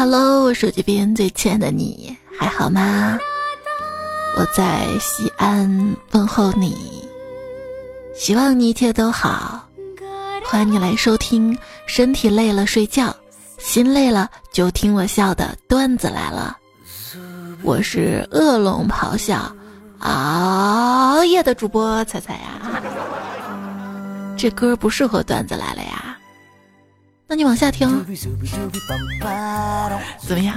Hello，我手机边最亲爱的你还好吗？我在西安问候你，希望你一切都好。欢迎你来收听，身体累了睡觉，心累了就听我笑的段子来了。我是恶龙咆哮熬夜的主播彩彩呀。这歌不适合段子来了呀。那你往下听，怎么样？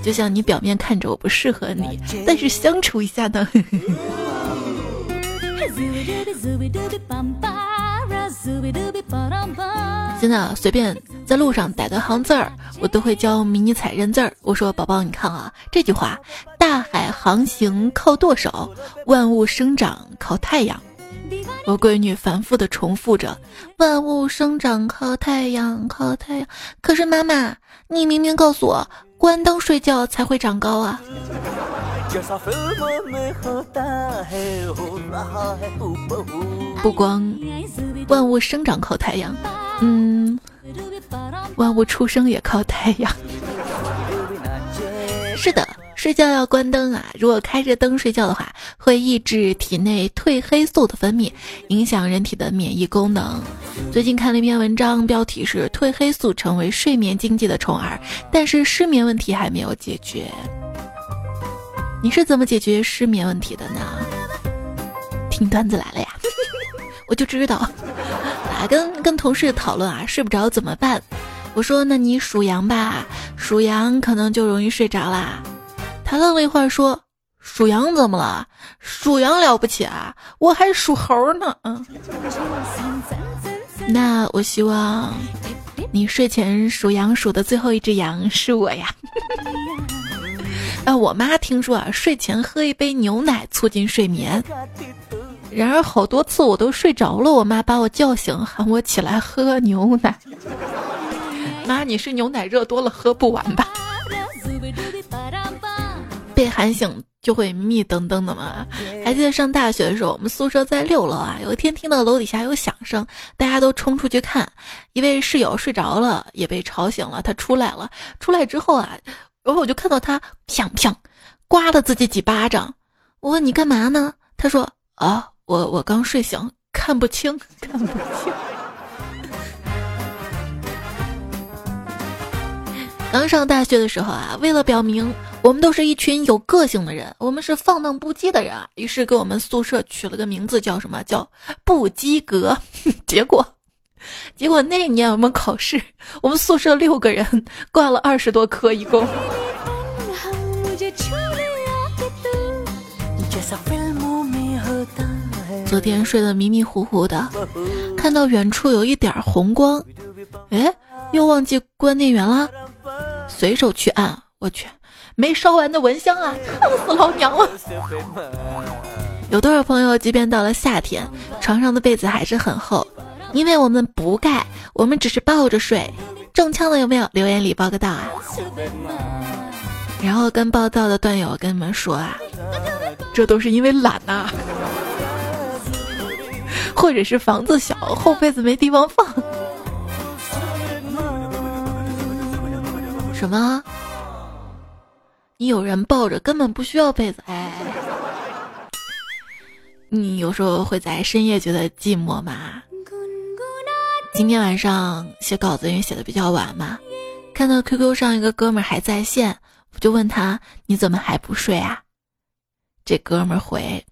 就像你表面看着我不适合你，但是相处一下呢？现在啊，随便在路上逮个行字儿，我都会教迷你彩认字儿。我说宝宝，你看啊，这句话：大海航行靠舵手，万物生长靠太阳。我闺女反复的重复着：“万物生长靠太阳，靠太阳。”可是妈妈，你明明告诉我，关灯睡觉才会长高啊！不光万物生长靠太阳，嗯，万物出生也靠太阳。是的。睡觉要关灯啊！如果开着灯睡觉的话，会抑制体内褪黑素的分泌，影响人体的免疫功能。最近看了一篇文章，标题是“褪黑素成为睡眠经济的宠儿”，但是失眠问题还没有解决。你是怎么解决失眠问题的呢？听段子来了呀！我就知道，啊，跟跟同事讨论啊，睡不着怎么办？我说，那你属羊吧，属羊可能就容易睡着啦。他愣了一会儿，说：“属羊怎么了？属羊了不起啊？我还属猴呢。”嗯，那我希望你睡前数羊数的最后一只羊是我呀。啊，我妈听说啊，睡前喝一杯牛奶促进睡眠。然而好多次我都睡着了，我妈把我叫醒，喊我起来喝牛奶。妈，你是牛奶热多了，喝不完吧？被喊醒就会迷迷瞪瞪的嘛。还记得上大学的时候，我们宿舍在六楼啊。有一天听到楼底下有响声，大家都冲出去看，一位室友睡着了，也被吵醒了。他出来了，出来之后啊，然后我就看到他砰砰，刮了自己几巴掌。我问你干嘛呢？他说啊，我我刚睡醒，看不清，看不清。刚上大学的时候啊，为了表明我们都是一群有个性的人，我们是放荡不羁的人啊，于是给我们宿舍取了个名字，叫什么叫不及格。结果，结果那年我们考试，我们宿舍六个人挂了二十多科，一共。昨天睡得迷迷糊糊的，看到远处有一点红光，哎，又忘记关电源了。随手去按，我去，没烧完的蚊香啊，烫死老娘了！有多少朋友，即便到了夏天，床上的被子还是很厚，因为我们不盖，我们只是抱着睡。中枪的有没有？留言里报个到啊！然后跟报道的段友跟你们说啊，这都是因为懒呐，或者是房子小，厚被子没地方放。什么？你有人抱着，根本不需要被子。哎，你有时候会在深夜觉得寂寞吗？今天晚上写稿子，因为写的比较晚嘛，看到 QQ 上一个哥们还在线，我就问他：“你怎么还不睡啊？”这哥们回：“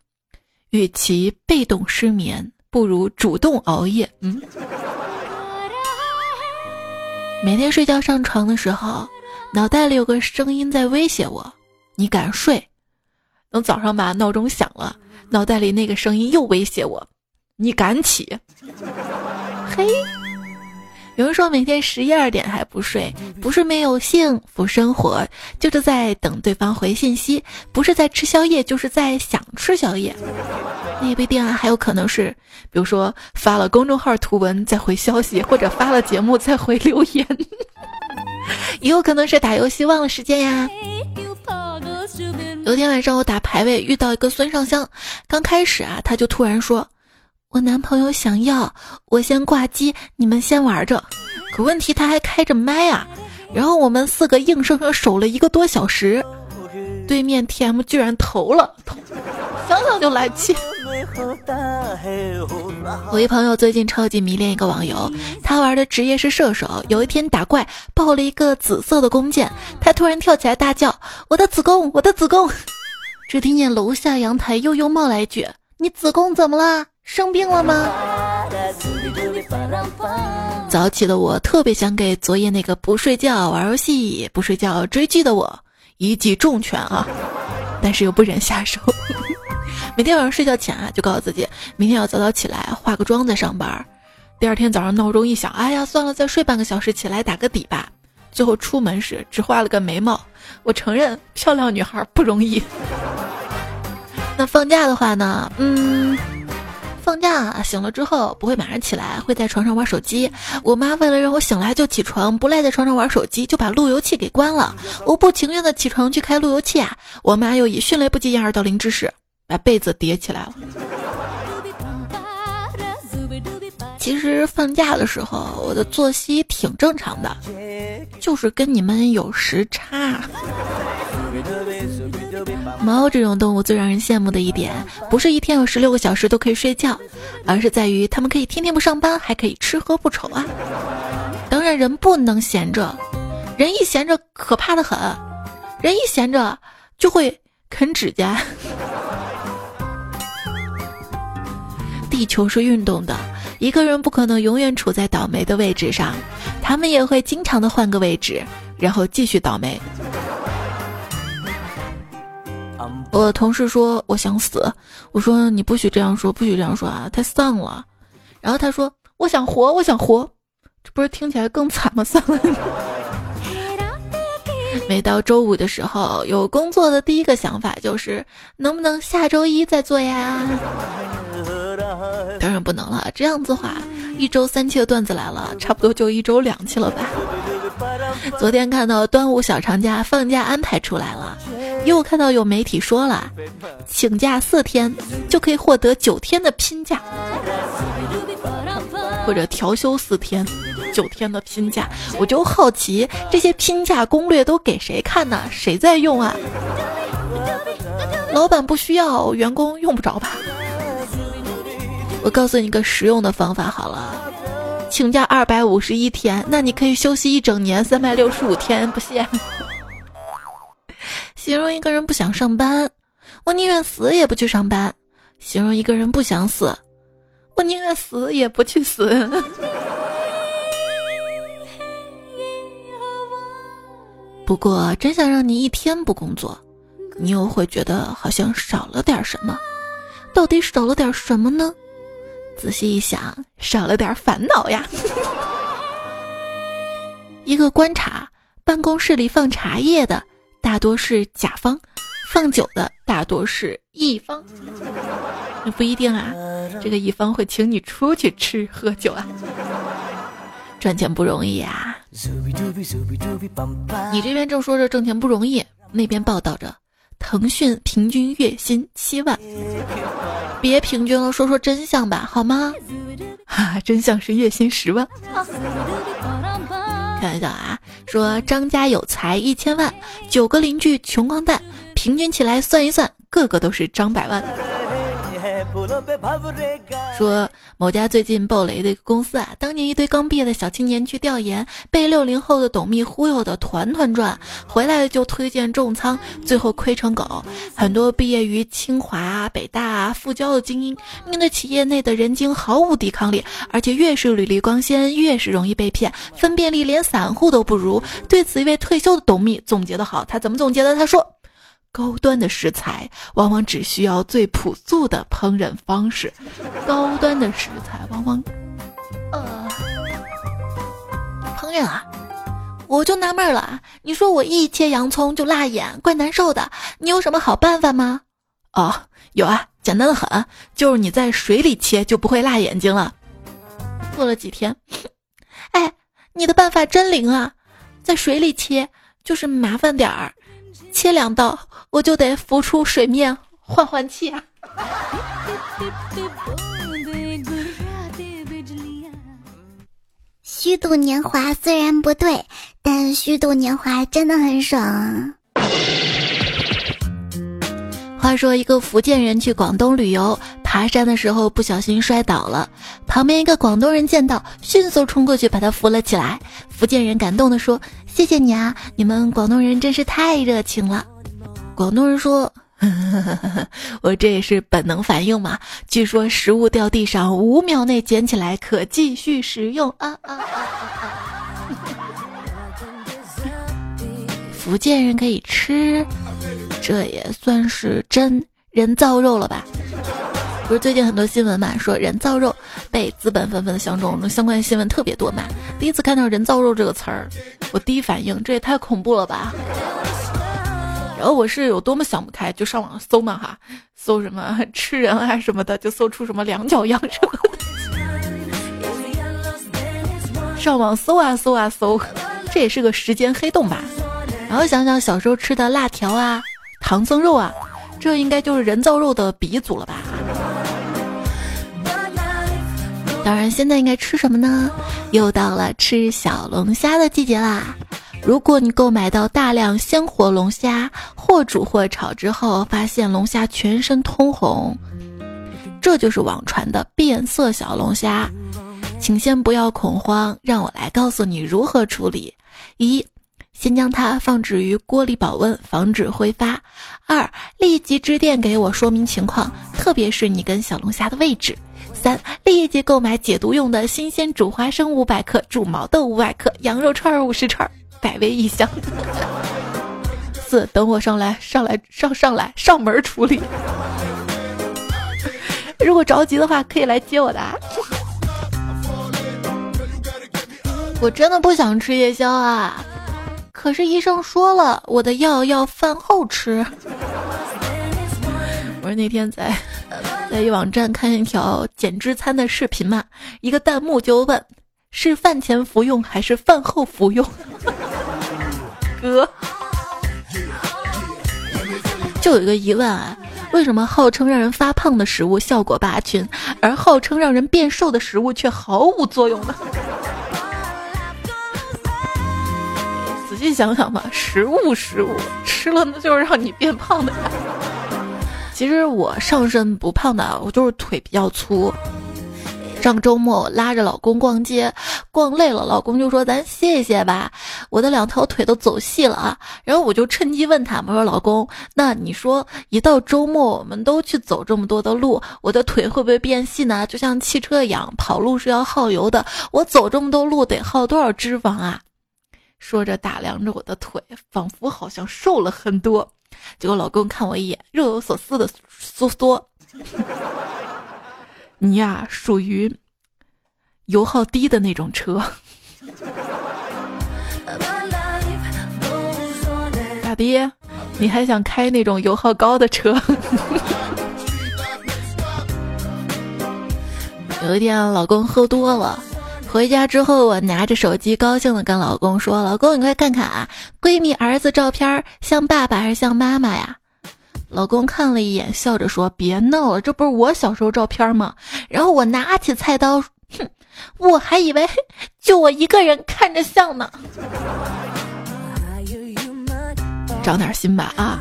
与其被动失眠，不如主动熬夜。”嗯。每天睡觉上床的时候，脑袋里有个声音在威胁我：“你敢睡？”等早上吧，闹钟响了，脑袋里那个声音又威胁我：“你敢起？”嘿。有人说每天十一二点还不睡，不是没有幸福生活，就是在等对方回信息；不是在吃宵夜，就是在想吃宵夜。那也不一定啊，还有可能是，比如说发了公众号图文再回消息，或者发了节目再回留言，也 有可能是打游戏忘了时间呀。有天晚上我打排位遇到一个孙尚香，刚开始啊，他就突然说。我男朋友想要我先挂机，你们先玩着。可问题他还开着麦啊，然后我们四个硬生生守了一个多小时，对面 TM 居然投了，投，想想就来气。我一朋友最近超级迷恋一个网游，他玩的职业是射手。有一天打怪爆了一个紫色的弓箭，他突然跳起来大叫：“我的子宫，我的子宫！”只听见楼下阳台悠悠冒来一句：“你子宫怎么了？生病了吗？”早起的我特别想给昨夜那个不睡觉玩游戏、不睡觉追剧的我一记重拳啊，但是又不忍下手。每天晚上睡觉前啊，就告诉自己明天要早早起来，化个妆再上班。第二天早上闹钟一响，哎呀，算了，再睡半个小时，起来打个底吧。最后出门时只画了个眉毛。我承认，漂亮女孩不容易。那放假的话呢？嗯，放假醒了之后不会马上起来，会在床上玩手机。我妈为了让我醒来就起床，不赖在床上玩手机，就把路由器给关了。我不情愿的起床去开路由器啊，我妈又以迅雷不及掩耳盗铃之势。把被子叠起来了。其实放假的时候，我的作息挺正常的，就是跟你们有时差。猫这种动物最让人羡慕的一点，不是一天有十六个小时都可以睡觉，而是在于它们可以天天不上班，还可以吃喝不愁啊。当然，人不能闲着，人一闲着可怕的很，人一闲着就会啃指甲。地球是运动的，一个人不可能永远处在倒霉的位置上，他们也会经常的换个位置，然后继续倒霉。我同事说我想死，我说你不许这样说，不许这样说啊，太丧了。然后他说我想活，我想活，这不是听起来更惨吗？算了。每到周五的时候，有工作的第一个想法就是能不能下周一再做呀？当然不能了，这样子话，一周三期的段子来了，差不多就一周两期了吧。昨天看到端午小长假放假安排出来了，又看到有媒体说了，请假四天就可以获得九天的拼假，或者调休四天，九天的拼假。我就好奇，这些拼假攻略都给谁看呢？谁在用啊？老板不需要，员工用不着吧？我告诉你个实用的方法好了，请假二百五十一天，那你可以休息一整年三百六十五天，不限？形容一个人不想上班，我宁愿死也不去上班；形容一个人不想死，我宁愿死也不去死。不过，真想让你一天不工作，你又会觉得好像少了点什么，到底少了点什么呢？仔细一想，少了点烦恼呀。一个观察：办公室里放茶叶的大多是甲方，放酒的大多是乙方。那不一定啊，这个乙方会请你出去吃喝酒啊。赚钱不容易啊！你这边正说着挣钱不容易，那边报道着腾讯平均月薪七万。别平均了，说说真相吧，好吗？哈，真相是月薪十万。开玩笑啊，说张家有财一千万，九个邻居穷光蛋，平均起来算一算，个个都是张百万。说某家最近爆雷的一个公司啊，当年一堆刚毕业的小青年去调研，被六零后的董秘忽悠的团团转，回来就推荐重仓，最后亏成狗。很多毕业于清华、北大、复交的精英，面对企业内的人精毫无抵抗力，而且越是履历光鲜，越是容易被骗，分辨力连散户都不如。对此，一位退休的董秘总结的好，他怎么总结的？他说。高端的食材往往只需要最朴素的烹饪方式，高端的食材往往，呃，烹饪啊，我就纳闷了，你说我一切洋葱就辣眼，怪难受的，你有什么好办法吗？哦，有啊，简单的很，就是你在水里切就不会辣眼睛了。过了几天，哎，你的办法真灵啊，在水里切就是麻烦点儿。切两刀，我就得浮出水面换换气啊！虚度年华虽然不对，但虚度年华真的很爽。话说，一个福建人去广东旅游，爬山的时候不小心摔倒了，旁边一个广东人见到，迅速冲过去把他扶了起来。福建人感动地说：“谢谢你啊，你们广东人真是太热情了。”广东人说：“ 我这也是本能反应嘛。据说食物掉地上五秒内捡起来可继续食用啊啊！” 福建人可以吃。这也算是真人造肉了吧？不是最近很多新闻嘛，说人造肉被资本纷纷的相中，相关新闻特别多嘛。第一次看到人造肉这个词儿，我第一反应这也太恐怖了吧。然后我是有多么想不开，就上网搜嘛哈，搜什么吃人啊什么的，就搜出什么两脚羊什么的。上网搜啊搜啊搜，这也是个时间黑洞吧。然后想想小时候吃的辣条啊。唐僧肉啊，这应该就是人造肉的鼻祖了吧？当然，现在应该吃什么呢？又到了吃小龙虾的季节啦！如果你购买到大量鲜活龙虾，或煮或炒之后，发现龙虾全身通红，这就是网传的变色小龙虾。请先不要恐慌，让我来告诉你如何处理。一先将它放置于锅里保温，防止挥发。二，立即致电给我说明情况，特别是你跟小龙虾的位置。三，立即购买解毒用的新鲜煮花生五百克，煮毛豆五百克，羊肉串五十串，百威一箱。四，等我上来，上来，上上来，上门处理。如果着急的话，可以来接我的。我真的不想吃夜宵啊。可是医生说了，我的药要饭后吃。我是那天在在一网站看一条减脂餐的视频嘛，一个弹幕就问：是饭前服用还是饭后服用？哥，就有一个疑问啊，为什么号称让人发胖的食物效果拔群，而号称让人变瘦的食物却毫无作用呢？仔细想想吧，食物食物吃了那就是让你变胖的呀。其实我上身不胖的，我就是腿比较粗。上周末我拉着老公逛街，逛累了，老公就说：“咱歇一歇吧。”我的两条腿都走细了啊。然后我就趁机问他：“我说老公，那你说一到周末我们都去走这么多的路，我的腿会不会变细呢？就像汽车一样，跑路是要耗油的，我走这么多路得耗多少脂肪啊？”说着打量着我的腿，仿佛好像瘦了很多。结果老公看我一眼，若有所思的缩缩：“你呀，属于油耗低的那种车。”咋的？你还想开那种油耗高的车？有一天，老公喝多了。回家之后，我拿着手机高兴的跟老公说：“老公，你快看看啊，闺蜜儿子照片像爸爸还是像妈妈呀？”老公看了一眼，笑着说：“别闹了，这不是我小时候照片吗？”然后我拿起菜刀，哼，我还以为就我一个人看着像呢。长点心吧啊！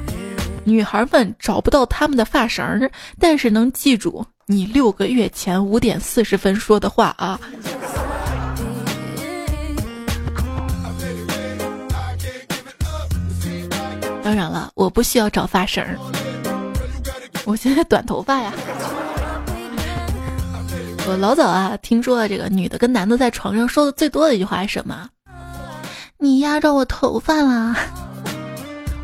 女孩们找不到他们的发绳，但是能记住你六个月前五点四十分说的话啊。当然了，我不需要找发绳儿，我现在短头发呀。我老早啊听说这个女的跟男的在床上说的最多的一句话是什么？你压着我头发了。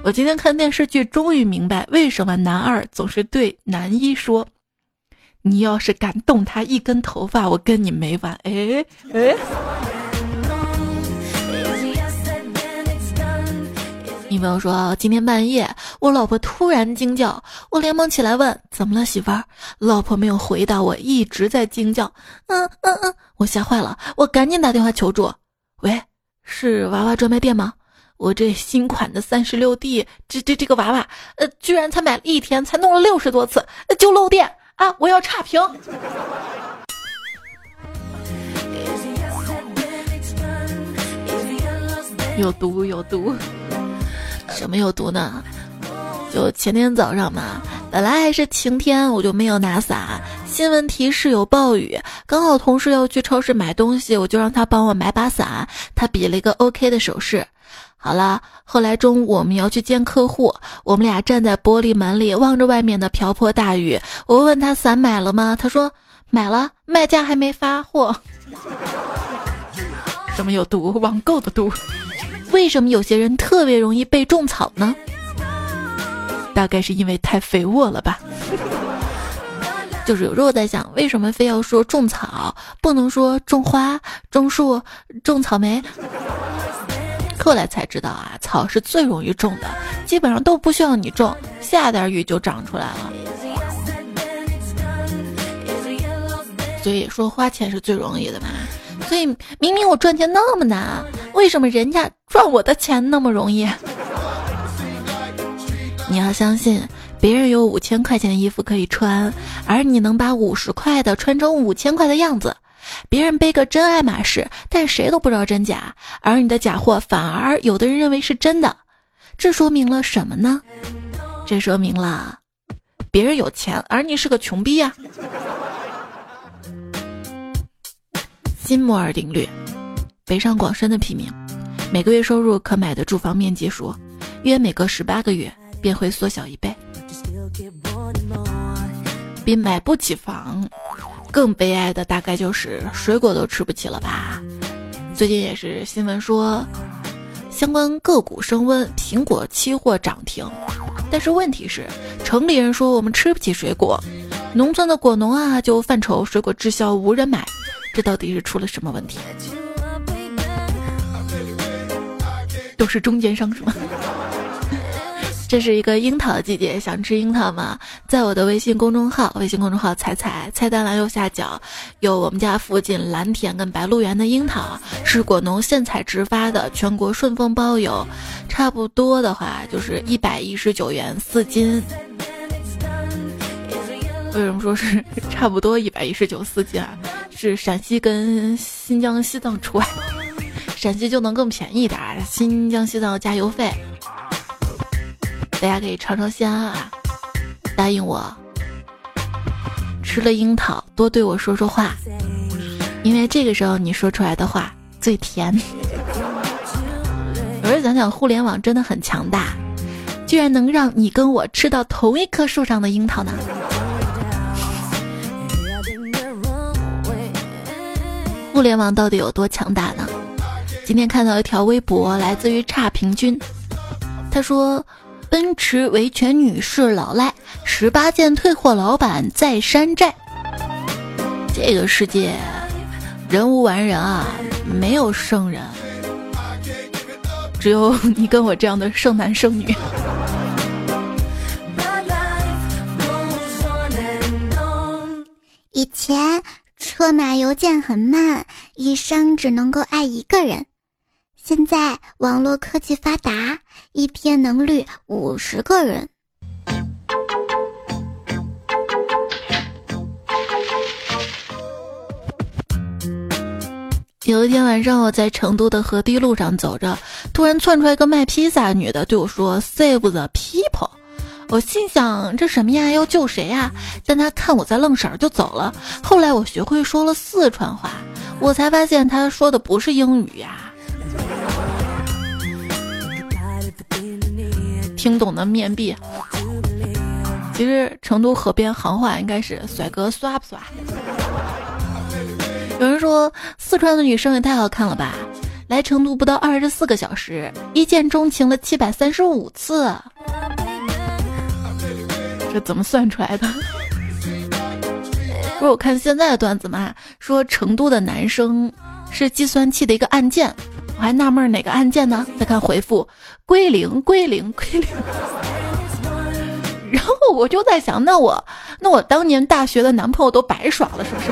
我今天看电视剧，终于明白为什么男二总是对男一说：“你要是敢动他一根头发，我跟你没完。”哎哎。女朋友说：“今天半夜，我老婆突然惊叫，我连忙起来问怎么了，媳妇儿。老婆没有回答，我一直在惊叫。嗯嗯嗯，我吓坏了，我赶紧打电话求助。喂，是娃娃专卖店吗？我这新款的三十六 D，这这这个娃娃，呃，居然才买了一天，才弄了六十多次，就漏电啊！我要差评。”有毒有毒，什么有毒呢？就前天早上嘛，本来还是晴天，我就没有拿伞。新闻提示有暴雨，刚好同事要去超市买东西，我就让他帮我买把伞。他比了一个 OK 的手势。好了，后来中午我们要去见客户，我们俩站在玻璃门里望着外面的瓢泼大雨。我问他伞买了吗？他说买了，卖家还没发货。什么有毒？网购的毒。为什么有些人特别容易被种草呢？大概是因为太肥沃了吧。就是有时候在想，为什么非要说种草，不能说种花、种树、种草莓？后来才知道啊，草是最容易种的，基本上都不需要你种，下点雨就长出来了。所以说花钱是最容易的嘛。所以明明我赚钱那么难，为什么人家赚我的钱那么容易？你要相信，别人有五千块钱的衣服可以穿，而你能把五十块的穿成五千块的样子。别人背个真爱马仕，但谁都不知道真假，而你的假货反而有的人认为是真的。这说明了什么呢？这说明了别人有钱，而你是个穷逼呀。新摩尔定律，北上广深的平民每个月收入可买的住房面积数，约每隔十八个月。便会缩小一倍，比买不起房更悲哀的大概就是水果都吃不起了吧？最近也是新闻说，相关个股升温，苹果期货涨停。但是问题是，城里人说我们吃不起水果，农村的果农啊就犯愁水果滞销无人买，这到底是出了什么问题？都是中间商是吗？这是一个樱桃季节，想吃樱桃吗？在我的微信公众号，微信公众号“彩彩”菜单栏右下角有我们家附近蓝田跟白鹿原的樱桃，是果农现采直发的，全国顺丰包邮。差不多的话就是一百一十九元四斤。为什么说是 差不多一百一十九四斤啊？是陕西跟新疆、西藏除外，陕西就能更便宜点，新疆、西藏加油费。大家可以尝尝鲜啊！答应我，吃了樱桃多对我说说话，因为这个时候你说出来的话最甜。有人想想，互联网真的很强大，居然能让你跟我吃到同一棵树上的樱桃呢？互联网到底有多强大呢？今天看到一条微博，来自于差评君，他说。奔驰维权女士老赖，十八件退货老板在山寨。这个世界，人无完人啊，没有圣人，只有你跟我这样的剩男剩女。以前车马邮件很慢，一生只能够爱一个人。现在网络科技发达，一天能绿五十个人。有一天晚上，我在成都的河堤路上走着，突然窜出来一个卖披萨女的，对我说：“Save the people。”我心想这什么呀？要救谁呀？但他看我在愣神儿，就走了。后来我学会说了四川话，我才发现他说的不是英语呀。听懂的面壁。其实成都河边行话应该是“帅哥耍不耍”。有人说四川的女生也太好看了吧？来成都不到二十四个小时，一见钟情了七百三十五次，这怎么算出来的？不是我看现在的段子嘛，说成都的男生是计算器的一个按键。我还纳闷哪个按键呢？再看回复，归零，归零，归零。然后我就在想，那我，那我当年大学的男朋友都白耍了，是不是？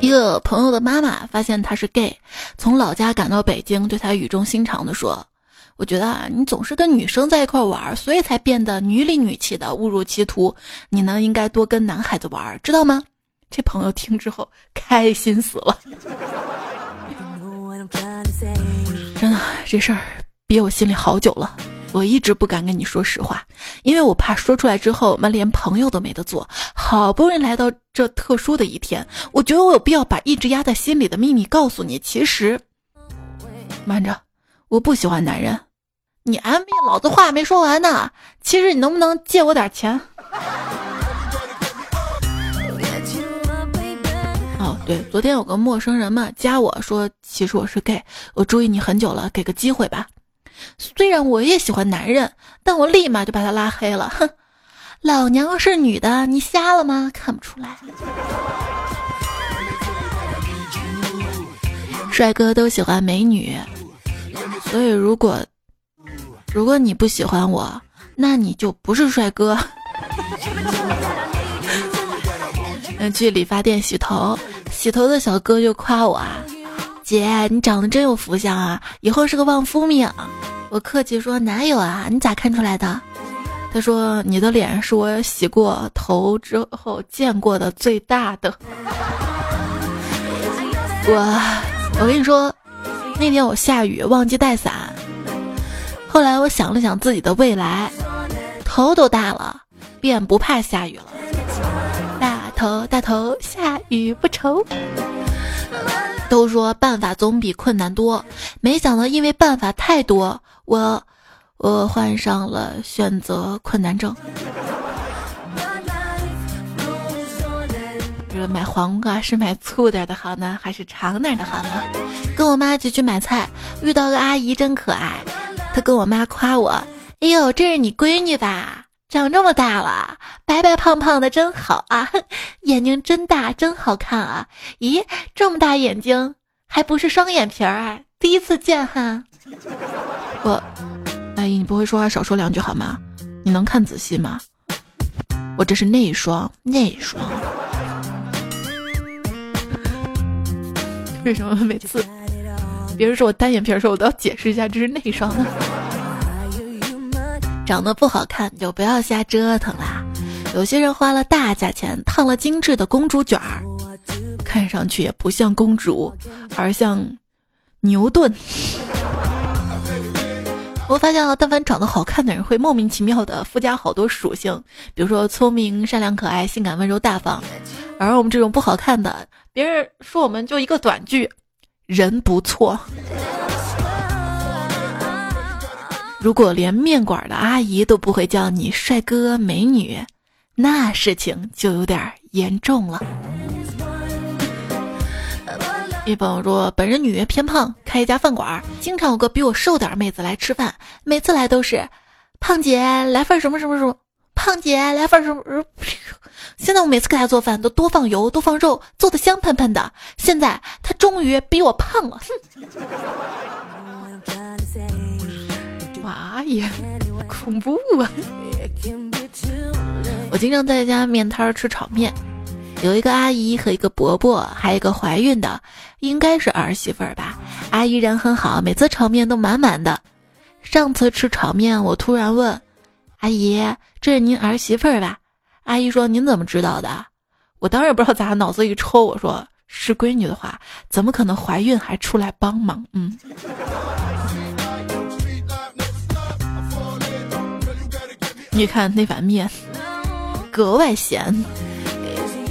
一个朋友的妈妈发现他是 gay，从老家赶到北京，对他语重心长的说：“我觉得啊，你总是跟女生在一块玩，所以才变得女里女气的，误入歧途。你呢，应该多跟男孩子玩，知道吗？” 这朋友听之后开心死了。真的，这事儿憋我心里好久了。我一直不敢跟你说实话，因为我怕说出来之后，我们连朋友都没得做。好不容易来到这特殊的一天，我觉得我有必要把一直压在心里的秘密告诉你。其实，慢着，我不喜欢男人。你 M B，老子话没说完呢。其实你能不能借我点钱？哦，对，昨天有个陌生人嘛加我说，其实我是 gay，我注意你很久了，给个机会吧。虽然我也喜欢男人，但我立马就把他拉黑了。哼，老娘是女的，你瞎了吗？看不出来。帅哥都喜欢美女，所以如果如果你不喜欢我，那你就不是帅哥。嗯去理发店洗头，洗头的小哥就夸我啊。姐，你长得真有福相啊！以后是个旺夫命。我客气说哪有啊？你咋看出来的？他说你的脸是我洗过头之后见过的最大的。我我跟你说，那天我下雨忘记带伞，后来我想了想自己的未来，头都大了，便不怕下雨了。大头大头，下雨不愁。都说办法总比困难多，没想到因为办法太多，我我患上了选择困难症。这买黄瓜是买粗点的好呢，还是长点的好呢？跟我妈一起去买菜，遇到个阿姨真可爱，他跟我妈夸我：“哎呦，这是你闺女吧？”长这么大了，白白胖胖的真好啊！眼睛真大，真好看啊！咦，这么大眼睛，还不是双眼皮儿啊？第一次见哈。我，阿姨，你不会说话，少说两句好吗？你能看仔细吗？我这是内双，内双。为什么每次别人说我单眼皮的时候，我都要解释一下这是内双？长得不好看就不要瞎折腾啦。有些人花了大价钱烫了精致的公主卷儿，看上去也不像公主，而像牛顿。我发现啊，但凡长得好看的人会莫名其妙的附加好多属性，比如说聪明、善良、可爱、性感、温柔、大方。而我们这种不好看的，别人说我们就一个短句，人不错。如果连面馆的阿姨都不会叫你帅哥美女，那事情就有点严重了。一朋友说，本人女偏胖，开一家饭馆，经常有个比我瘦点妹子来吃饭，每次来都是，胖姐来份什么什么什么，胖姐来份什么。现在我每次给她做饭都多放油，多放肉，做的香喷喷的。现在她终于比我胖了，哼。妈呀，恐怖啊！我经常在家面摊吃炒面，有一个阿姨和一个伯伯，还有一个怀孕的，应该是儿媳妇儿吧。阿姨人很好，每次炒面都满满的。上次吃炒面，我突然问阿姨：“这是您儿媳妇儿吧？”阿姨说：“您怎么知道的？”我当然不知道咋，脑子一抽，我说：“是闺女的话，怎么可能怀孕还出来帮忙？”嗯。你看那碗面格外咸，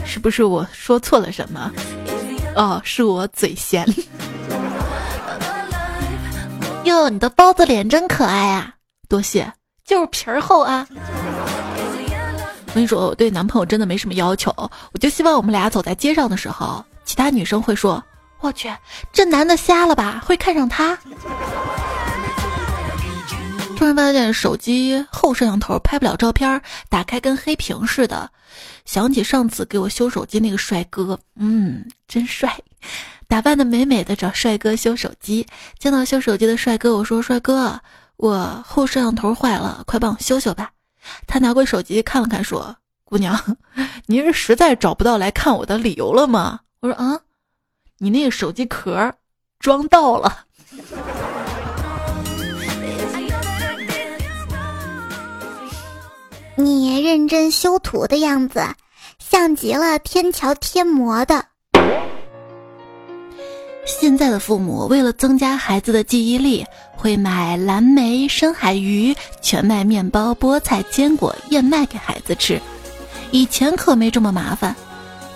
是不是我说错了什么？哦，是我嘴咸。哟，你的包子脸真可爱啊！多谢，就是皮儿厚啊。我跟你说，我对男朋友真的没什么要求，我就希望我们俩走在街上的时候，其他女生会说：“我去，这男的瞎了吧？会看上他。”突然发现手机后摄像头拍不了照片，打开跟黑屏似的。想起上次给我修手机那个帅哥，嗯，真帅，打扮的美美的找帅哥修手机。见到修手机的帅哥，我说：“帅哥，我后摄像头坏了，快帮我修修吧。”他拿过手机看了看，说：“姑娘，你是实在找不到来看我的理由了吗？”我说：“啊，你那个手机壳装到了。”你认真修图的样子，像极了天桥贴膜的。现在的父母为了增加孩子的记忆力，会买蓝莓、深海鱼、全麦面包、菠菜、坚果、燕麦给孩子吃。以前可没这么麻烦。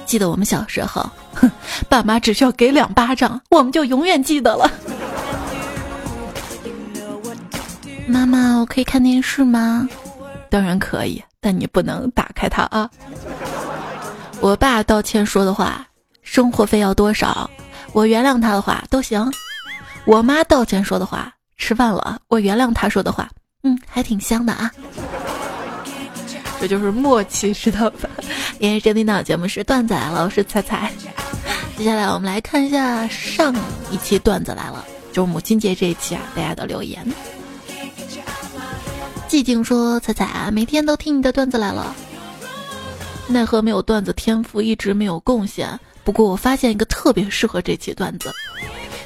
记得我们小时候，哼，爸妈只需要给两巴掌，我们就永远记得了。妈妈，我可以看电视吗？当然可以，但你不能打开它啊。我爸道歉说的话，生活费要多少？我原谅他的话都行。我妈道歉说的话，吃饭了，我原谅他说的话，嗯，还挺香的啊。这就是默契，知道吧？因为这听到节目是段子来了，我是彩彩。接下来我们来看一下上一期段子来了，就是母亲节这一期啊，大家的留言。寂静说：“彩彩啊，每天都听你的段子来了，奈何没有段子天赋，一直没有贡献。不过我发现一个特别适合这期段子。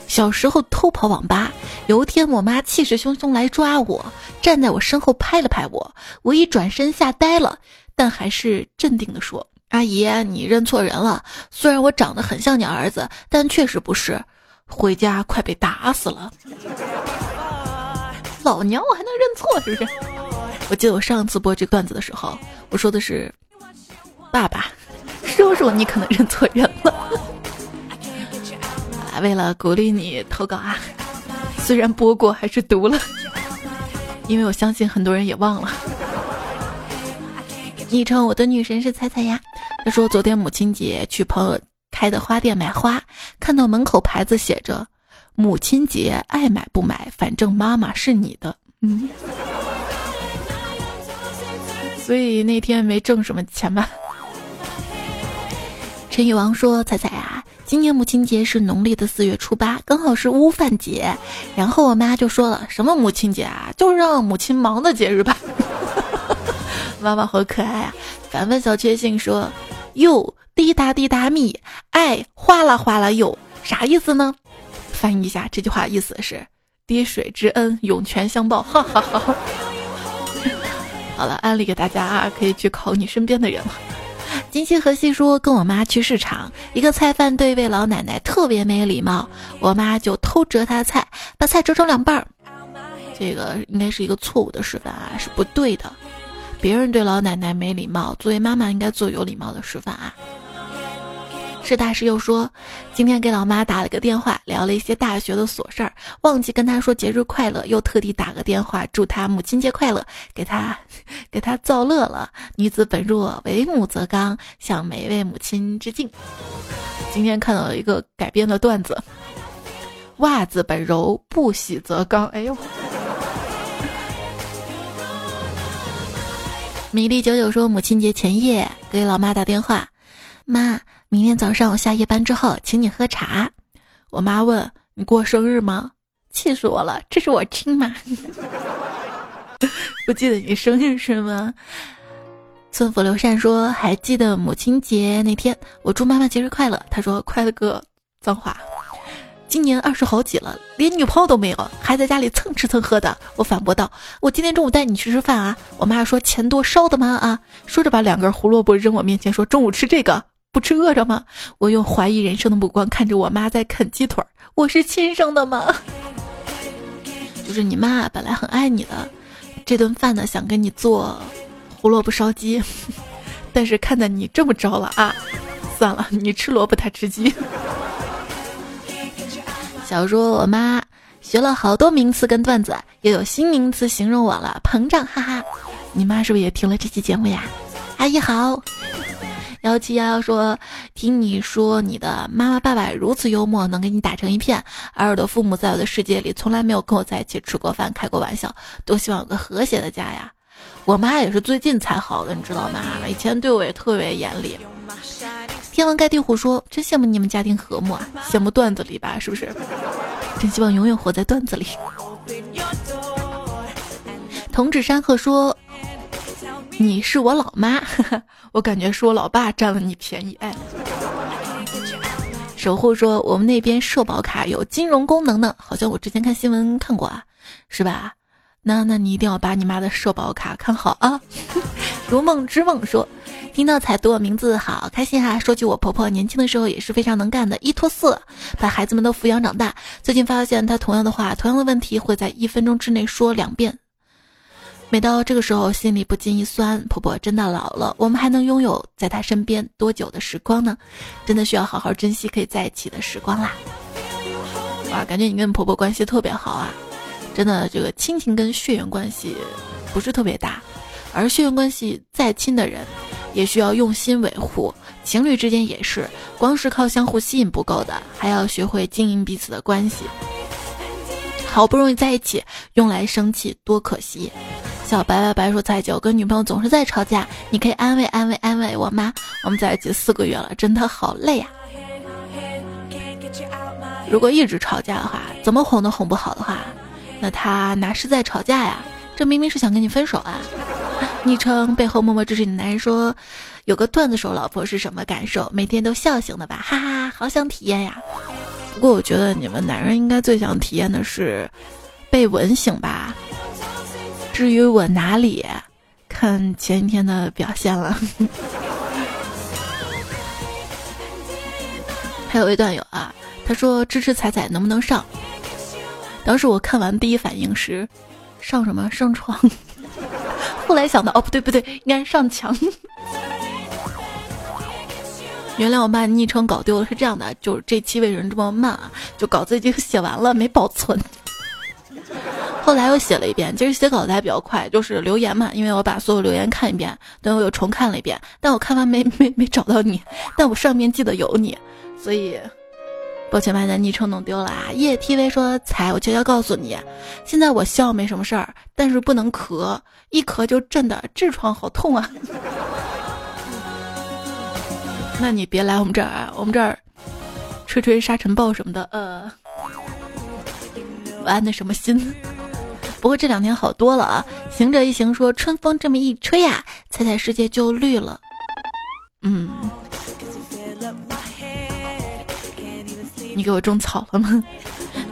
小时候偷跑网吧，有一天我妈气势汹汹来抓我，站在我身后拍了拍我，我一转身吓呆了，但还是镇定的说：阿姨，你认错人了。虽然我长得很像你儿子，但确实不是。回家快被打死了。”老娘我还能认错是不是？我记得我上次播这个段子的时候，我说的是爸爸、叔叔，你可能认错人了。啊，为了鼓励你投稿啊，虽然播过还是读了，因为我相信很多人也忘了。昵称我的女神是彩彩呀，他说昨天母亲节去朋友开的花店买花，看到门口牌子写着。母亲节爱买不买，反正妈妈是你的。嗯，所以那天没挣什么钱吧？陈宇王说：“彩彩啊，今年母亲节是农历的四月初八，刚好是乌饭节。然后我妈就说了：什么母亲节啊，就让母亲忙的节日吧。妈妈好可爱啊！反问小确幸说：哟，滴答滴答蜜，爱哗啦哗啦哟，啥意思呢？”翻译一下这句话，意思是“滴水之恩，涌泉相报”。哈哈哈。好了，安利给大家啊，可以去考你身边的人了。金星和西说，跟我妈去市场，一个菜贩对一位老奶奶特别没礼貌，我妈就偷折她的菜，把菜折成两半儿。这个应该是一个错误的示范啊，是不对的。别人对老奶奶没礼貌，作为妈妈应该做有礼貌的示范啊。是大师又说，今天给老妈打了个电话，聊了一些大学的琐事儿，忘记跟她说节日快乐，又特地打个电话祝她母亲节快乐，给她 给她造乐了。女子本弱，为母则刚，向每一位母亲致敬。今天看到了一个改编的段子，袜子本柔，不洗则刚。哎呦，米粒九九说，母亲节前夜给老妈打电话，妈。明天早上我下夜班之后，请你喝茶。我妈问你过生日吗？气死我了！这是我亲妈，不记得你生日是吗？村府刘善说还记得母亲节那天，我祝妈妈节日快乐。她说快乐个脏话。今年二十好几了，连女朋友都没有，还在家里蹭吃蹭喝的。我反驳道：我今天中午带你去吃饭啊。我妈说钱多烧的吗？啊，说着把两根胡萝卜扔我面前，说中午吃这个。不吃饿着吗？我用怀疑人生的目光看着我妈在啃鸡腿儿。我是亲生的吗？就是你妈本来很爱你的，这顿饭呢想跟你做胡萝卜烧鸡，但是看在你这么着了啊，算了，你吃萝卜他吃鸡。小说我妈学了好多名词跟段子，又有新名词形容我了，膨胀，哈哈。你妈是不是也听了这期节目呀？阿姨好。幺七幺幺说：“听你说你的妈妈爸爸如此幽默，能跟你打成一片。而我的父母在我的世界里从来没有跟我在一起吃过饭、开过玩笑。多希望有个和谐的家呀！我妈也是最近才好的，你知道吗？以前对我也特别严厉。”天王盖地虎说：“真羡慕你们家庭和睦啊，羡慕段子里吧？是不是？真希望永远活在段子里。”童子山鹤说。你是我老妈，我感觉是我老爸占了你便宜。哎，守护说我们那边社保卡有金融功能呢，好像我之前看新闻看过啊，是吧？那那你一定要把你妈的社保卡看好啊。如梦之梦说，听到彩读我名字好开心哈。说起我婆婆年轻的时候也是非常能干的，一拖四把孩子们都抚养长大。最近发现她同样的话，同样的问题会在一分钟之内说两遍。每到这个时候，心里不禁一酸，婆婆真的老了，我们还能拥有在她身边多久的时光呢？真的需要好好珍惜可以在一起的时光啦！哇，感觉你跟婆婆关系特别好啊！真的，这个亲情跟血缘关系不是特别大，而血缘关系再亲的人，也需要用心维护。情侣之间也是，光是靠相互吸引不够的，还要学会经营彼此的关系。好不容易在一起，用来生气多可惜。小白白白说：“蔡姐，我跟女朋友总是在吵架，你可以安慰安慰安慰我吗？我们在一起四个月了，真的好累呀。如果一直吵架的话，怎么哄都哄不好的话，那他哪是在吵架呀？这明明是想跟你分手啊！”昵称背后默默支持你的男人说：“有个段子手老婆是什么感受？每天都笑醒的吧？哈哈，好想体验呀！不过我觉得你们男人应该最想体验的是被吻醒吧。”至于我哪里，看前一天的表现了。还有一段友啊，他说支持彩彩能不能上？当时我看完第一反应是上什么上床，后来想到哦不对不对，应该上墙。原谅我把昵称搞丢了，是这样的，就是这期为什么这么慢啊？就稿子已经写完了，没保存。后来又写了一遍，其实写稿子还比较快，就是留言嘛，因为我把所有留言看一遍，等我又重看了一遍，但我看完没没没找到你，但我上面记得有你，所以抱歉把你的昵称弄丢了啊。叶 TV 说：“才，我悄悄告诉你，现在我笑没什么事儿，但是不能咳，一咳就震的痔疮好痛啊。那你别来我们这儿啊，我们这儿吹吹沙尘暴什么的，呃，安的什么心。”不过这两天好多了啊！行者一行说，春风这么一吹呀，彩彩世界就绿了。嗯，你给我种草了吗？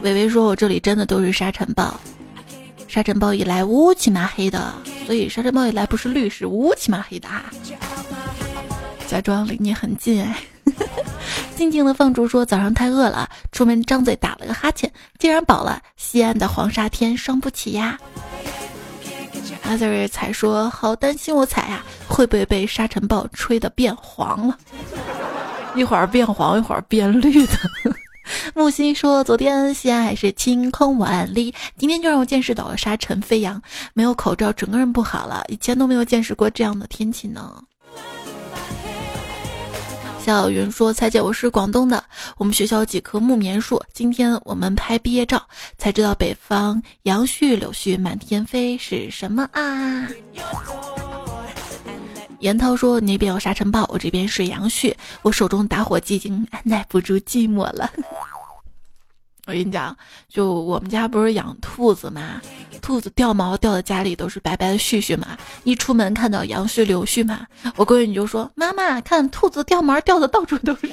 伟伟说，我这里真的都是沙尘暴，沙尘暴一来乌漆麻黑的，所以沙尘暴一来不是绿是乌漆麻黑的啊。假装离你很近哎。静静的放逐说：“早上太饿了，出门张嘴打了个哈欠，竟然饱了。西安的黄沙天伤不起呀。”阿瑞才说：“好担心我彩呀，会不会被沙尘暴吹得变黄了？一会儿变黄，一会儿变绿的。”木心说：“昨天西安还是晴空万里，今天就让我见识到了沙尘飞扬，没有口罩，整个人不好了。以前都没有见识过这样的天气呢。”小云说：“彩姐，我是广东的，我们学校有几棵木棉树。今天我们拍毕业照，才知道北方杨絮柳絮满天飞是什么啊？” 严涛说：“那边有沙尘暴，我这边是杨絮，我手中打火机已经按耐不住寂寞了。”我跟你讲，就我们家不是养兔子嘛，兔子掉毛掉的家里都是白白的絮絮嘛。一出门看到杨絮柳絮嘛，我闺女就说：“妈妈，看兔子掉毛掉的到处都是。”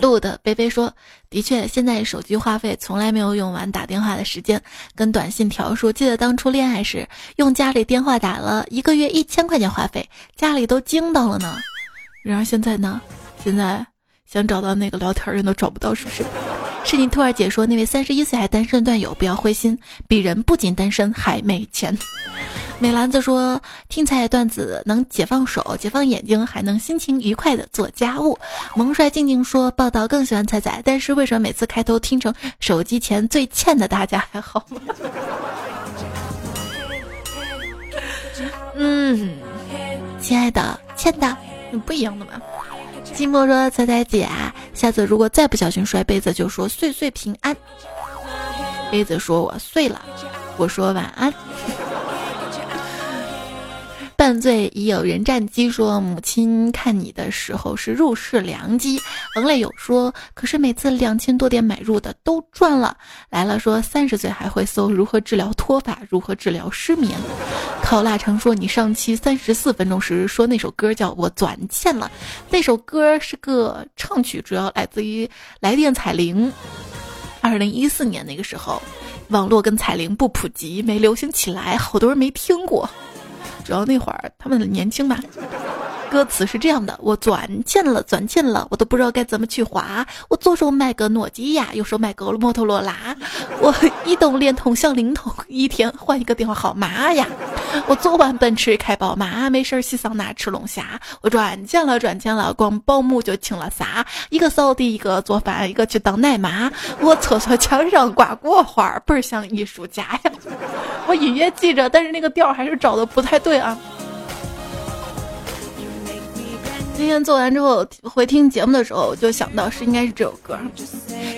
路的贝贝说：“的确，现在手机话费从来没有用完打电话的时间跟短信条数。记得当初恋爱时用家里电话打了一个月一千块钱话费，家里都惊到了呢。然而现在呢？现在。”想找到那个聊天人都找不到，是不是？是你兔儿姐说那位三十一岁还单身的段友不要灰心，鄙人不仅单身还没钱。美兰子说听彩段子能解放手、解放眼睛，还能心情愉快的做家务。萌帅静静说报道更喜欢彩彩，但是为什么每次开头听成手机前最欠的大家还好吗？嗯，亲爱的，欠的，不一样的嘛。寂寞说：“彩彩姐，下次如果再不小心摔杯子，就说岁岁平安。”杯子说：“我碎了。”我说：“晚安。”半醉已有人战机说：“母亲看你的时候是入市良机。”王磊有说：“可是每次两千多点买入的都赚了。”来了说：“三十岁还会搜如何治疗脱发，如何治疗失眠。”烤腊肠说：“你上期三十四分钟时说那首歌叫我转欠了，那首歌是个唱曲，主要来自于来电彩铃。二零一四年那个时候。”网络跟彩铃不普及，没流行起来，好多人没听过。主要那会儿他们年轻吧。歌词是这样的：我转欠了，转欠了，我都不知道该怎么去花。我左手买个诺基亚，右手买个摩托罗拉。我移动、联通、小灵通，一天换一个电话号码呀。我坐完奔驰开宝马，没事儿洗桑拿吃龙虾。我赚钱了，赚钱了，光保姆就请了仨，一个扫地，一个做饭，一个去当奶妈。我厕所墙上挂国画，倍儿像艺术家呀。我隐约记着，但是那个调还是找的不太对啊。今天做完之后回听节目的时候，我就想到是应该是这首歌。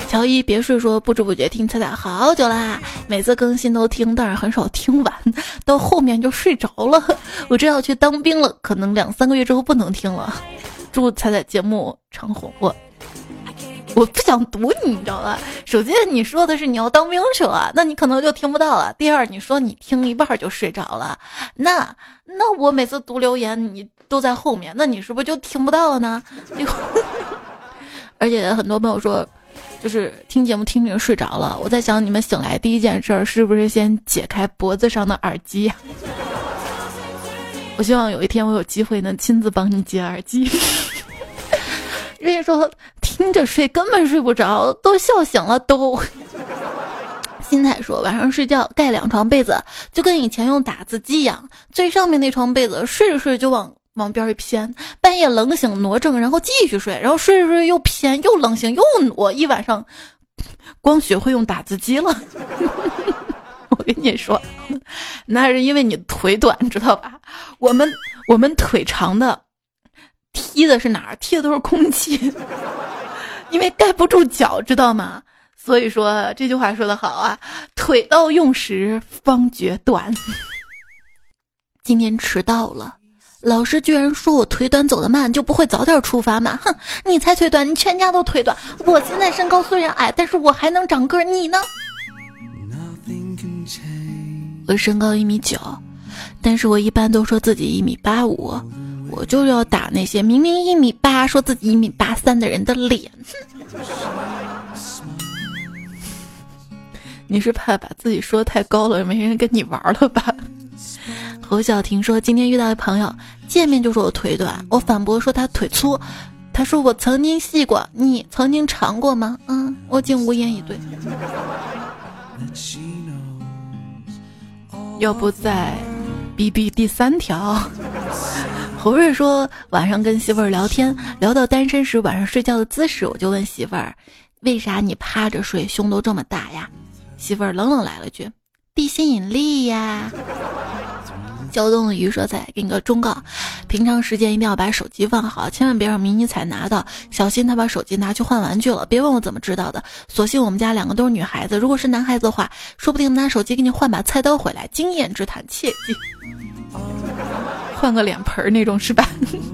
乔伊别睡说不知不觉听彩彩好久啦，每次更新都听，但是很少听完，到后面就睡着了。我这要去当兵了，可能两三个月之后不能听了。祝彩彩节目长红我。我不想堵你，你知道吧？首先你说的是你要当兵去了，那你可能就听不到了。第二，你说你听一半就睡着了，那那我每次读留言你都在后面，那你是不是就听不到了呢？而且很多朋友说，就是听节目听着睡着了。我在想，你们醒来第一件事是不是先解开脖子上的耳机？我希望有一天我有机会能亲自帮你解耳机。人家说听着睡根本睡不着，都笑醒了都。新彩说晚上睡觉盖两床被子，就跟以前用打字机一样，最上面那床被子睡着睡着就往往边一偏，半夜冷醒挪正，然后继续睡，然后睡着睡着又偏又冷醒又挪，一晚上光学会用打字机了。我跟你说，那是因为你腿短，知道吧？我们我们腿长的。踢的是哪儿？踢的都是空气，因为盖不住脚，知道吗？所以说这句话说的好啊，腿到用时方觉短。今天迟到了，老师居然说我腿短走得慢，就不会早点出发吗？哼，你才腿短，你全家都腿短。我现在身高虽然矮，但是我还能长个，你呢？我身高一米九，但是我一般都说自己一米八五。我就要打那些明明一米八说自己一米八三的人的脸。你是怕把自己说太高了，没人跟你玩了吧？侯小婷说今天遇到一朋友，见面就说我腿短，我反驳说他腿粗，他说我曾经细过，你曾经长过吗？嗯，我竟无言以对。要不再逼逼第三条？侯瑞说：“晚上跟媳妇儿聊天，聊到单身时晚上睡觉的姿势，我就问媳妇儿：为啥你趴着睡，胸都这么大呀？媳妇儿冷冷来了句：地心引力呀。”胶东的鱼说：“再给你个忠告，平常时间一定要把手机放好，千万别让迷你彩拿到，小心他把手机拿去换玩具了。别问我怎么知道的，所幸我们家两个都是女孩子，如果是男孩子的话，说不定拿手机给你换把菜刀回来。经验之谈，切记。”换个脸盆儿那种是吧？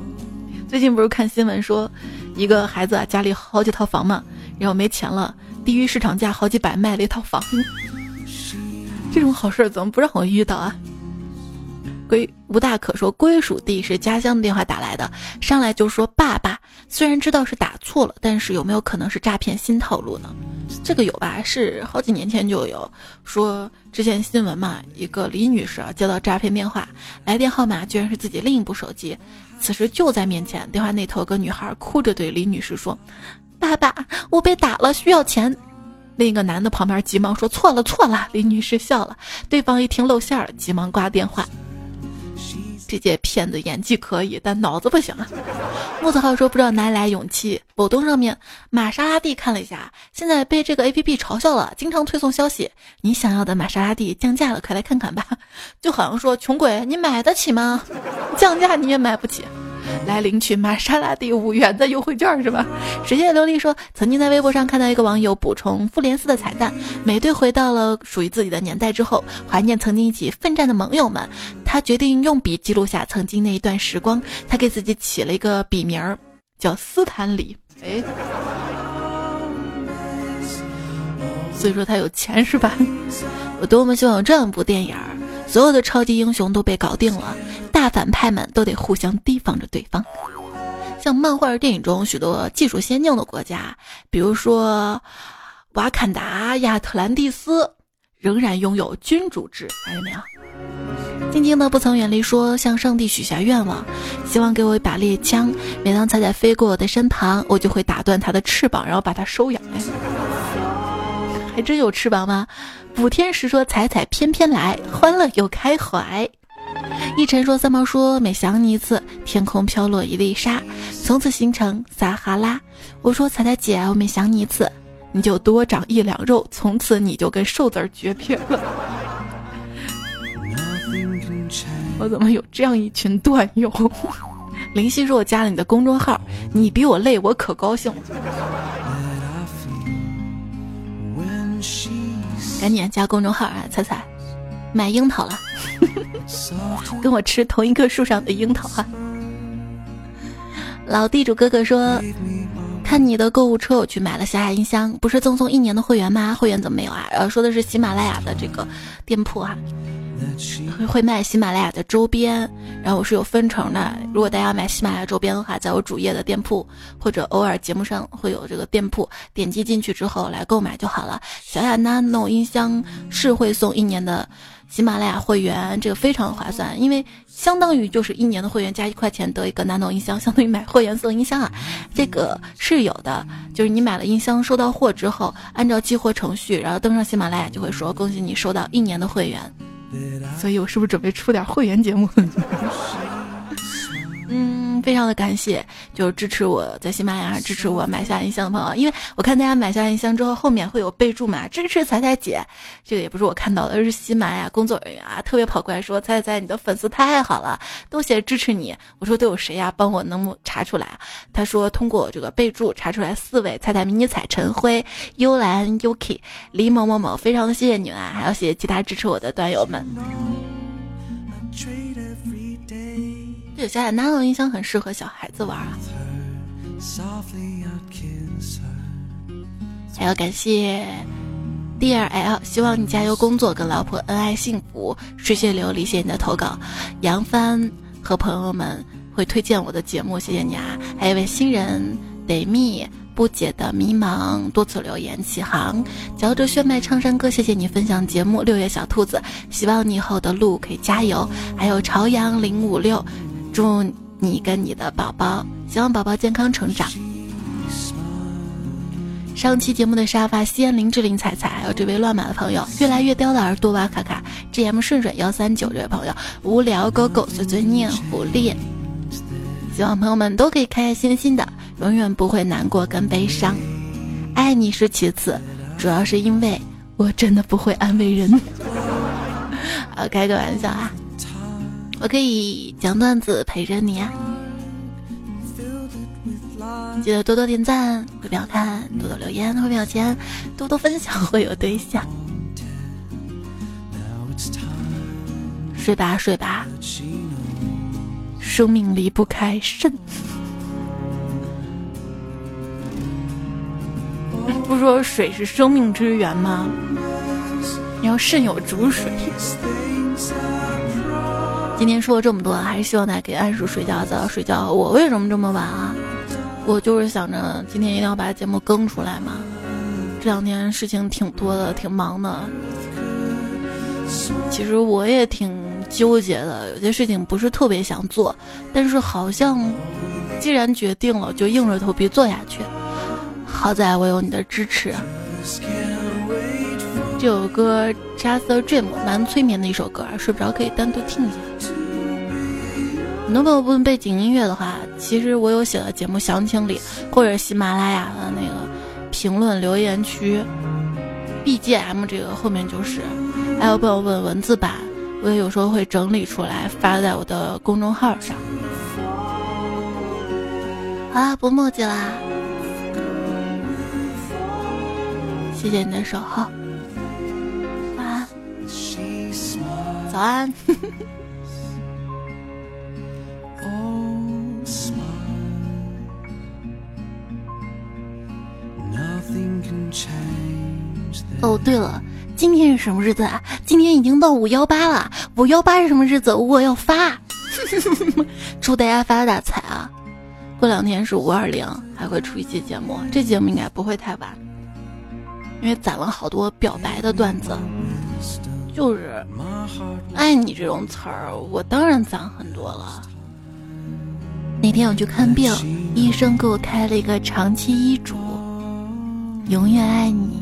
最近不是看新闻说，一个孩子啊家里好几套房嘛，然后没钱了，低于市场价好几百卖了一套房。这种好事怎么不让我遇到啊？归吴大可说归属地是家乡的电话打来的，上来就说爸爸。虽然知道是打错了，但是有没有可能是诈骗新套路呢？这个有吧？是好几年前就有说，之前新闻嘛，一个李女士啊接到诈骗电话，来电号码居然是自己另一部手机，此时就在面前，电话那头个女孩哭着对李女士说：“爸爸，我被打了，需要钱。”另一个男的旁边急忙说：“错了错了。”李女士笑了，对方一听露馅了，急忙挂电话。这届骗子演技可以，但脑子不行啊！木子浩说不知道哪里来勇气，某东上面玛莎拉蒂看了一下，现在被这个 A P P 嘲笑了，经常推送消息，你想要的玛莎拉蒂降价了，快来看看吧！就好像说穷鬼，你买得起吗？降价你也买不起。来领取玛莎拉蒂五元的优惠券是吧？时间琉璃说，曾经在微博上看到一个网友补充复联四的彩蛋，美队回到了属于自己的年代之后，怀念曾经一起奋战的盟友们，他决定用笔记录下曾经那一段时光。他给自己起了一个笔名儿，叫斯坦李。哎，所以说他有钱是吧？我多么希望有这样一部电影儿，所有的超级英雄都被搞定了。大反派们都得互相提防着对方，像漫画电影中许多技术先进的国家，比如说瓦坎达、亚特兰蒂斯，仍然拥有君主制，看见没有？静静的不曾远离，说向上帝许下愿望，希望给我一把猎枪。每当彩彩飞过我的身旁，我就会打断它的翅膀，然后把它收养。还真有翅膀吗？补天石说彩彩翩翩来，欢乐又开怀。一晨说三毛说每想你一次，天空飘落一粒沙，从此形成撒哈拉。我说彩彩姐，我每想你一次，你就多长一两肉，从此你就跟瘦子儿绝偏了。我怎么有这样一群段友？林夕说：“我加了你的公众号，你比我累，我可高兴了。”赶紧加公众号啊！彩彩，买樱桃了，跟我吃同一棵树上的樱桃哈。老地主哥哥说：“看你的购物车，我去买了小雅音箱，不是赠送一年的会员吗？会员怎么没有啊？”呃，说的是喜马拉雅的这个店铺啊。会卖喜马拉雅的周边，然后我是有分成的。如果大家买喜马拉雅周边的话，在我主页的店铺，或者偶尔节目上会有这个店铺，点击进去之后来购买就好了。小雅 Nano 音箱是会送一年的喜马拉雅会员，这个非常划算，因为相当于就是一年的会员加一块钱得一个 Nano 音箱，相当于买会员送音箱啊。这个是有的，就是你买了音箱收到货之后，按照激活程序，然后登上喜马拉雅就会说恭喜你收到一年的会员。所以，我是不是准备出点会员节目？嗯，非常的感谢，就支持我在喜马拉雅支持我买下音箱的朋友，因为我看大家买下音箱之后，后面会有备注嘛，支持彩彩姐，这个也不是我看到的，而是喜马拉雅工作人员啊，特别跑过来说，彩彩，你的粉丝太好了，都写支持你。我说都有谁呀？帮我能不查出来？他说通过这个备注查出来四位：彩彩、迷你彩、陈辉、幽兰、Yuki、李某某某，非常的谢谢你们啊，还要谢谢其他支持我的段友们。这小雅 Nano 音箱很适合小孩子玩啊！还要感谢 DRL，希望你加油工作，跟老婆恩爱幸福。水血琉璃，谢谢你的投稿。杨帆和朋友们会推荐我的节目，谢谢你啊！还有一位新人得蜜不解的迷茫，多次留言起航，嚼着血脉唱山歌，谢谢你分享节目。六月小兔子，希望你以后的路可以加油。还有朝阳零五六。祝你跟你的宝宝，希望宝宝健康成长。上期节目的沙发，西安林志玲彩彩，还有这位乱码的朋友，越来越刁的耳朵哇卡卡，G M 顺顺幺三九这位朋友，无聊狗狗碎碎念狐狸，希望朋友们都可以开开心心的，永远不会难过跟悲伤。爱你是其次，主要是因为我真的不会安慰人。啊，开个玩笑啊。我可以讲段子陪着你啊！记得多多点赞，会秒看；多多留言，会秒钱；多多分享，会有对象。睡吧，睡吧，生命离不开肾。不说水是生命之源吗？你要肾有主水。今天说了这么多，还是希望大家可以按时睡觉，早点睡觉。我为什么这么晚啊？我就是想着今天一定要把节目更出来嘛。这两天事情挺多的，挺忙的。其实我也挺纠结的，有些事情不是特别想做，但是好像既然决定了，就硬着头皮做下去。好在我有你的支持。这首歌《Just a Dream》蛮催眠的一首歌，睡不着可以单独听一下。很多朋友问背景音乐的话，其实我有写到节目详情里，或者喜马拉雅的那个评论留言区，BGM 这个后面就是。还有朋友问文字版，我也有时候会整理出来发在我的公众号上。好啦，不墨迹啦，谢谢你的守候，晚安，早安。哦，对了，今天是什么日子啊？今天已经到五幺八了。五幺八是什么日子？我要发，祝大家发大财啊！过两天是五二零，还会出一期节目，这节目应该不会太晚，因为攒了好多表白的段子。就是“爱你”这种词儿，我当然攒很多了。那天我去看病，医生给我开了一个长期医嘱：永远爱你。